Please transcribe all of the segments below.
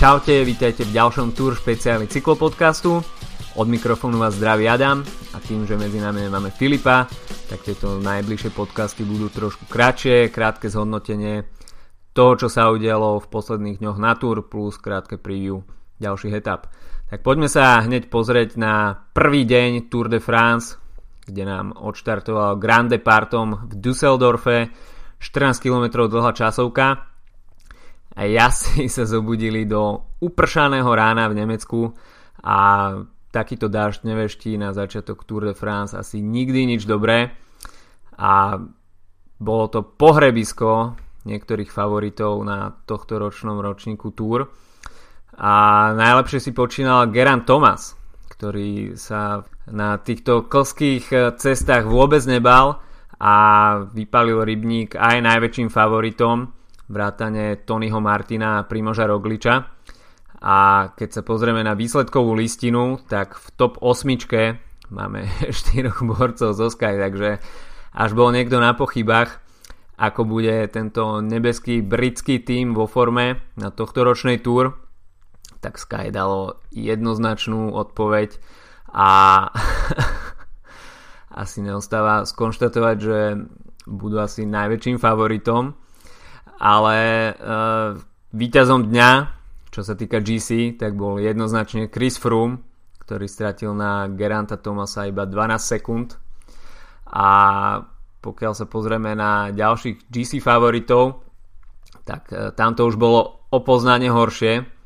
Čaute, vítajte v ďalšom Tour špeciálny cyklopodcastu. Od mikrofónu vás zdraví Adam a tým, že medzi nami máme Filipa, tak tieto najbližšie podcasty budú trošku kratšie, krátke zhodnotenie toho, čo sa udialo v posledných dňoch na Tour plus krátke preview ďalších etap. Tak poďme sa hneď pozrieť na prvý deň Tour de France, kde nám odštartoval Grand Departom v Düsseldorfe, 14 km dlhá časovka a jasi sa zobudili do upršaného rána v Nemecku a takýto dážď neveští na začiatok Tour de France asi nikdy nič dobré. A bolo to pohrebisko niektorých favoritov na tohto ročnom ročníku Tour. A najlepšie si počínal Geran Thomas, ktorý sa na týchto klských cestách vôbec nebal a vypalil rybník aj najväčším favoritom vrátane Tonyho Martina a Primoža Rogliča. A keď sa pozrieme na výsledkovú listinu, tak v top 8 máme 4 borcov zo Sky, takže až bol niekto na pochybách, ako bude tento nebeský britský tým vo forme na tohto ročnej túr, tak Sky dalo jednoznačnú odpoveď a asi neostáva skonštatovať, že budú asi najväčším favoritom ale uh, víťazom dňa, čo sa týka GC, tak bol jednoznačne Chris Froome, ktorý stratil na Geranta Thomasa iba 12 sekúnd a pokiaľ sa pozrieme na ďalších GC favoritov, tak uh, tam to už bolo o poznanie horšie.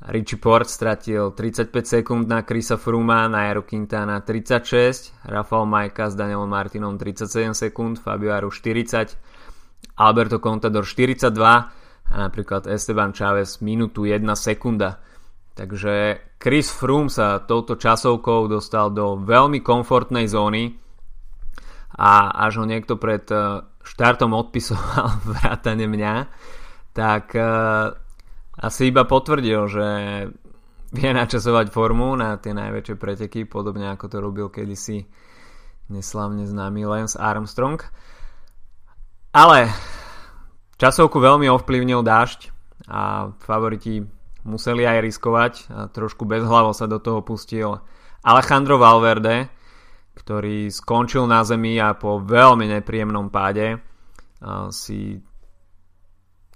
Richie Port stratil 35 sekúnd na Chrisa Fruma, Aero Quintana 36, Rafael Majka s Danielom Martinom 37 sekúnd, Fabio Aru 40, Alberto Contador 42 a napríklad Esteban Chávez minútu 1 sekunda. Takže Chris Froome sa touto časovkou dostal do veľmi komfortnej zóny a až ho niekto pred eh, štartom odpisoval vrátane mňa, tak uh, asi iba potvrdil, že vie načasovať formu na tie najväčšie preteky, podobne ako to robil kedysi neslavne známy Lance Armstrong. Ale časovku veľmi ovplyvnil dážď a favoriti museli aj riskovať a trošku bezhlavo sa do toho pustil Alejandro Valverde, ktorý skončil na zemi a po veľmi nepríjemnom páde si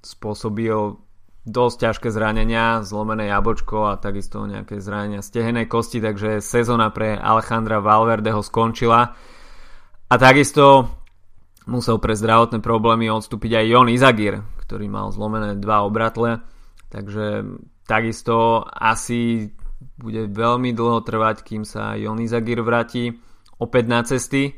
spôsobil dosť ťažké zranenia, zlomené jabočko a takisto nejaké zranenia stehenej kosti, takže sezóna pre Alejandra Valverdeho skončila. A takisto musel pre zdravotné problémy odstúpiť aj Jon Izagir, ktorý mal zlomené dva obratle, takže takisto asi bude veľmi dlho trvať, kým sa Jon Izagir vráti opäť na cesty.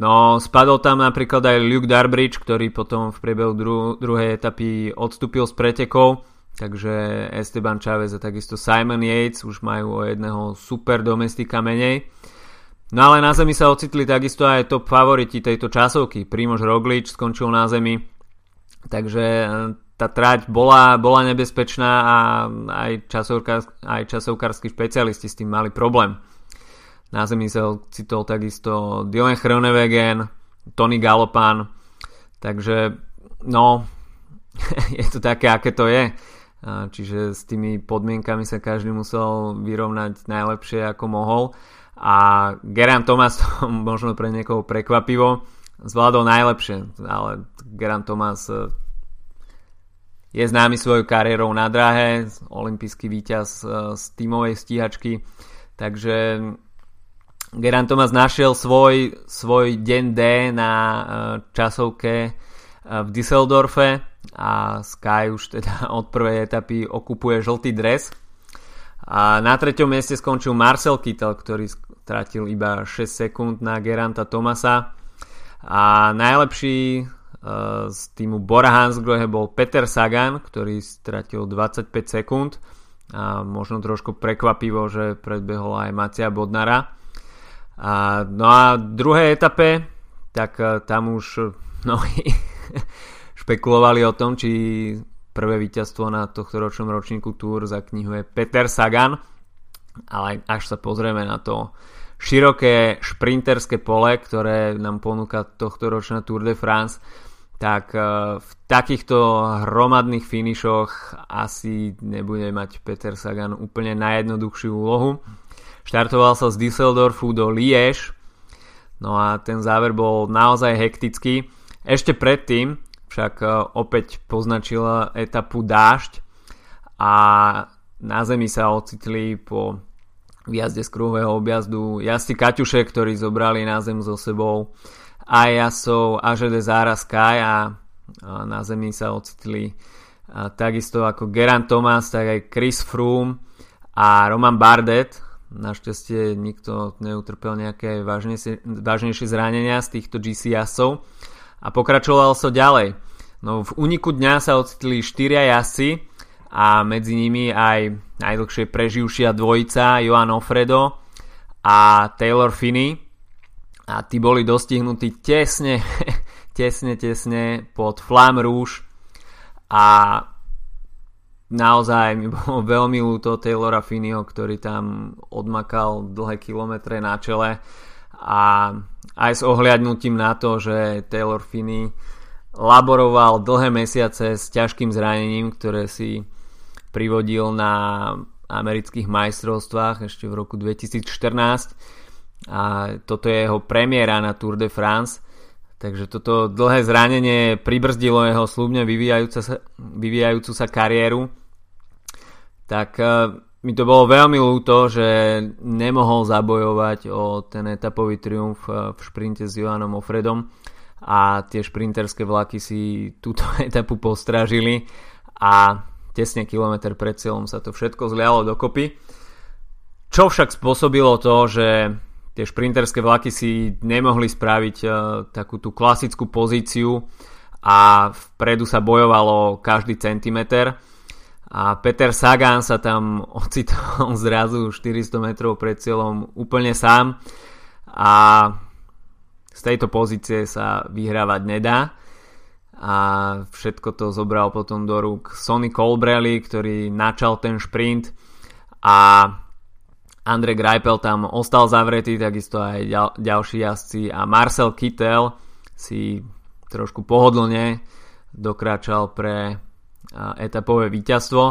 No, spadol tam napríklad aj Luke Darbridge, ktorý potom v priebehu dru- druhej etapy odstúpil z pretekov, takže Esteban Chávez a takisto Simon Yates už majú o jedného super domestika menej. No ale na zemi sa ocitli takisto aj top favoriti tejto časovky. Primož Roglič skončil na zemi, takže e, tá trať bola, bola nebezpečná a aj, časovkár, aj časovkársky špecialisti s tým mali problém. Na zemi sa ocitol takisto Dylan Chronewegen, Tony Galopan, takže no, je to také, aké to je. Čiže s tými podmienkami sa každý musel vyrovnať najlepšie ako mohol a Geran Thomas možno pre niekoho prekvapivo zvládol najlepšie, ale Geran Thomas e, je známy svojou kariérou na dráhe, olimpijský víťaz e, z tímovej stíhačky, takže Geran Thomas našiel svoj, svoj deň D na e, časovke v Düsseldorfe a Sky už teda od prvej etapy okupuje žltý dres. A na treťom mieste skončil Marcel Kittel, ktorý stratil iba 6 sekúnd na Geranta Tomasa. A najlepší uh, z týmu Bora Hansgrohe bol Peter Sagan, ktorý stratil 25 sekúnd. A možno trošku prekvapivo, že predbehol aj Macia Bodnara. A, no a v druhej etape, tak uh, tam už mnohí špekulovali o tom, či prvé víťazstvo na tohto ročnom ročníku Tour je Peter Sagan, ale až sa pozrieme na to široké šprinterské pole, ktoré nám ponúka tohto ročná Tour de France, tak v takýchto hromadných finišoch asi nebude mať Peter Sagan úplne najjednoduchšiu úlohu. Štartoval sa z Düsseldorfu do Liège, no a ten záver bol naozaj hektický. Ešte predtým však opäť poznačila etapu dážď a na zemi sa ocitli po výjazde z kruhového objazdu jazdci Kaťuše, ktorí zobrali na zem so sebou aj jasov AŽD Zara Sky a na zemi sa ocitli takisto ako Geran Thomas, tak aj Chris Froome a Roman Bardet. Našťastie nikto neutrpel nejaké vážnejšie, vážnejšie zranenia z týchto GC jasov. A pokračovalo sa so ďalej. No v úniku dňa sa ocitli štyria jazdci a medzi nimi aj najdlhšie preživšia dvojica Johan Ofredo a Taylor Finney. A tí boli dostihnutí tesne, tesne, tesne pod Flam Rouge. A naozaj mi bolo veľmi ľúto Taylora Finneyho, ktorý tam odmakal dlhé kilometre na čele. A aj s ohliadnutím na to, že Taylor Finney laboroval dlhé mesiace s ťažkým zranením, ktoré si privodil na amerických majstrovstvách ešte v roku 2014 a toto je jeho premiéra na Tour de France. Takže toto dlhé zranenie pribrzdilo jeho slúbne vyvíjajúcu sa, vyvíjajúcu sa kariéru. Tak uh, mi to bolo veľmi ľúto, že nemohol zabojovať o ten etapový triumf uh, v šprinte s Johanom Ofredom a tie šprinterské vlaky si túto etapu postražili a tesne kilometr pred cieľom sa to všetko zlialo dokopy. Čo však spôsobilo to, že tie šprinterské vlaky si nemohli spraviť uh, takú tú klasickú pozíciu a vpredu sa bojovalo každý centimeter a Peter Sagan sa tam ocitol zrazu 400 metrov pred cieľom úplne sám a z tejto pozície sa vyhrávať nedá a všetko to zobral potom do rúk Sonny Colbrelli, ktorý načal ten šprint. A Andre Greipel tam ostal zavretý, takisto aj ďal, ďalší jazdci. A Marcel Kittel si trošku pohodlne dokráčal pre etapové víťazstvo.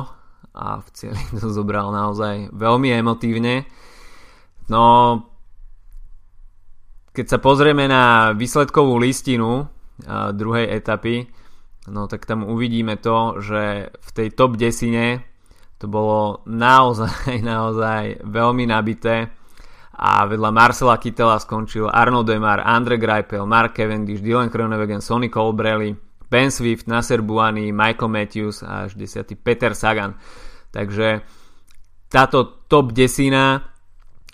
A v cieli to zobral naozaj veľmi emotívne. No, keď sa pozrieme na výsledkovú listinu druhej etapy, no tak tam uvidíme to, že v tej top desine to bolo naozaj, naozaj veľmi nabité a vedľa Marcela Kittela skončil Arno Demar, Andre Greipel, Mark Cavendish, Dylan Kroenewegen, Sonny Colbrelli, Ben Swift, Nasser Buani, Michael Matthews a až 10. Peter Sagan. Takže táto top desina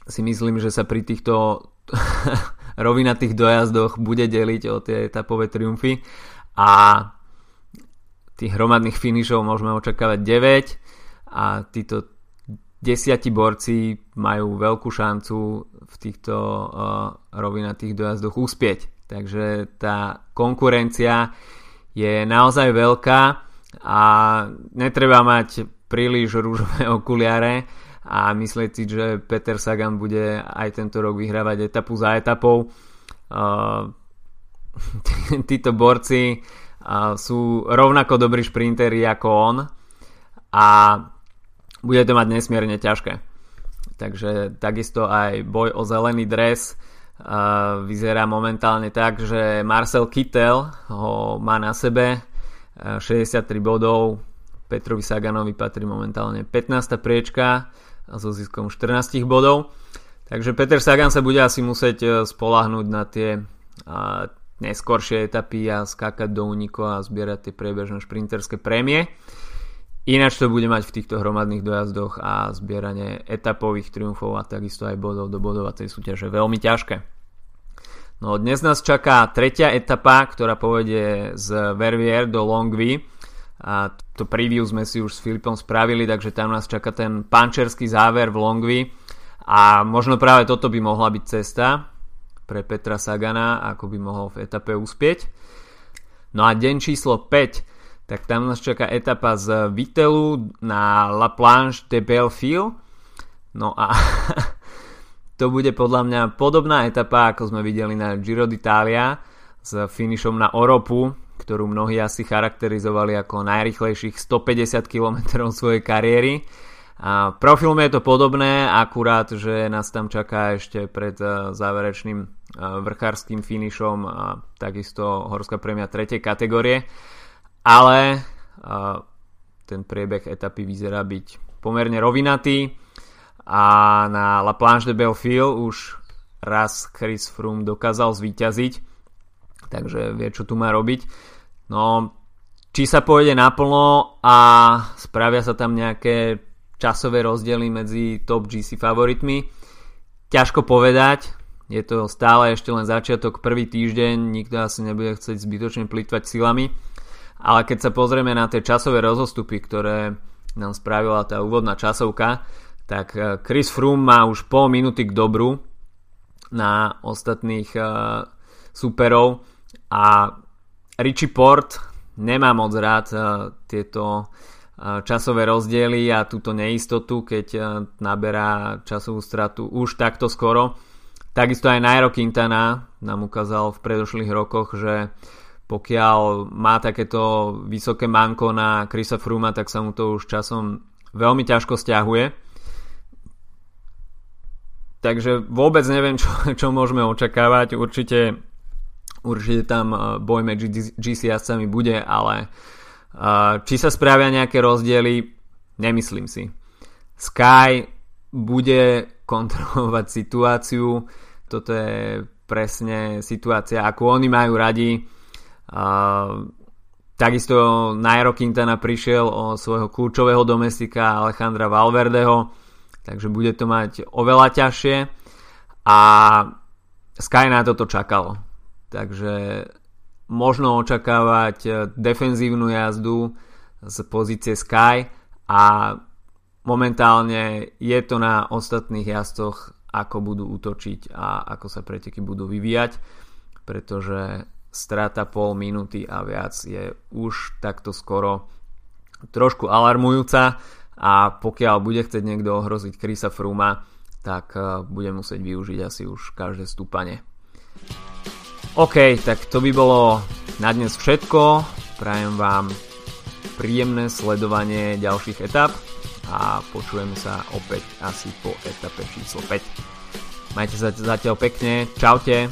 si myslím, že sa pri týchto rovinatých dojazdoch bude deliť o tie etapové triumfy. A tých hromadných finišov môžeme očakávať 9 a títo desiati borci majú veľkú šancu v týchto uh, rovinatých dojazdoch uspieť. Takže tá konkurencia je naozaj veľká a netreba mať príliš rúžové okuliare a myslieť si, že Peter Sagan bude aj tento rok vyhrávať etapu za etapou. Uh, títo borci uh, sú rovnako dobrí šprinteri ako on a bude to mať nesmierne ťažké. Takže takisto aj boj o zelený dres uh, vyzerá momentálne tak, že Marcel Kittel ho má na sebe uh, 63 bodov, Petrovi Saganovi patrí momentálne 15. priečka so ziskom 14 bodov. Takže Peter Sagan sa bude asi musieť uh, spolahnuť na tie uh, neskoršie etapy a skákať do úniku a zbierať tie priebežné šprinterské prémie. Ináč to bude mať v týchto hromadných dojazdoch a zbieranie etapových triumfov a takisto aj bodov do bodovacej súťaže veľmi ťažké. No dnes nás čaká tretia etapa, ktorá povedie z Vervier do Longwy. A to preview sme si už s Filipom spravili, takže tam nás čaká ten pančerský záver v Longwy. A možno práve toto by mohla byť cesta pre Petra Sagana, ako by mohol v etape uspieť. No a deň číslo 5 tak tam nás čaká etapa z Vitelu na La Planche de Belleville. No a to bude podľa mňa podobná etapa, ako sme videli na Giro d'Italia s finišom na Oropu, ktorú mnohí asi charakterizovali ako najrychlejších 150 km svojej kariéry. A pro filme je to podobné, akurát, že nás tam čaká ešte pred e, záverečným e, vrchárským finišom a takisto horská premia 3. kategórie. Ale ten priebeh etapy vyzerá byť pomerne rovinatý a na La Planche de Belfil už raz Chris Froome dokázal zvíťaziť, takže vie, čo tu má robiť. No, či sa pôjde naplno a spravia sa tam nejaké časové rozdiely medzi top GC favoritmi, ťažko povedať, je to stále ešte len začiatok, prvý týždeň, nikto asi nebude chcieť zbytočne plýtvať silami, ale keď sa pozrieme na tie časové rozostupy, ktoré nám spravila tá úvodná časovka, tak eh, Chris Froome má už pol minúty k dobru na ostatných uh, superov a Richie Port nemá moc rád uh, tieto uh, časové rozdiely a túto neistotu, keď uh, naberá časovú stratu už takto skoro. Takisto aj Nairo Quintana nám ukázal v predošlých rokoch, že pokiaľ má takéto vysoké manko na Chrisa Fruma, tak sa mu to už časom veľmi ťažko stiahuje Takže vôbec neviem, čo, čo môžeme očakávať. Určite, určite tam e, boj medzi GC jazdcami bude, ale uh, či sa spravia nejaké rozdiely, nemyslím si. Sky bude kontrolovať situáciu. Toto je presne situácia, ako oni majú radi. Uh, takisto Nairo Quintana prišiel o svojho kľúčového domestika Alejandra Valverdeho takže bude to mať oveľa ťažšie a Sky na toto čakalo. Takže možno očakávať defenzívnu jazdu z pozície Sky a momentálne je to na ostatných jazdoch, ako budú útočiť a ako sa preteky budú vyvíjať, pretože strata pol minúty a viac je už takto skoro trošku alarmujúca a pokiaľ bude chcieť niekto ohroziť Krisa Fruma, tak eh, bude musieť využiť asi už každé stúpanie. OK, tak to by bolo na dnes všetko. Prajem vám príjemné sledovanie ďalších etap a počujeme sa opäť asi po etape číslo 5. Majte sa zatiaľ pekne, čaute.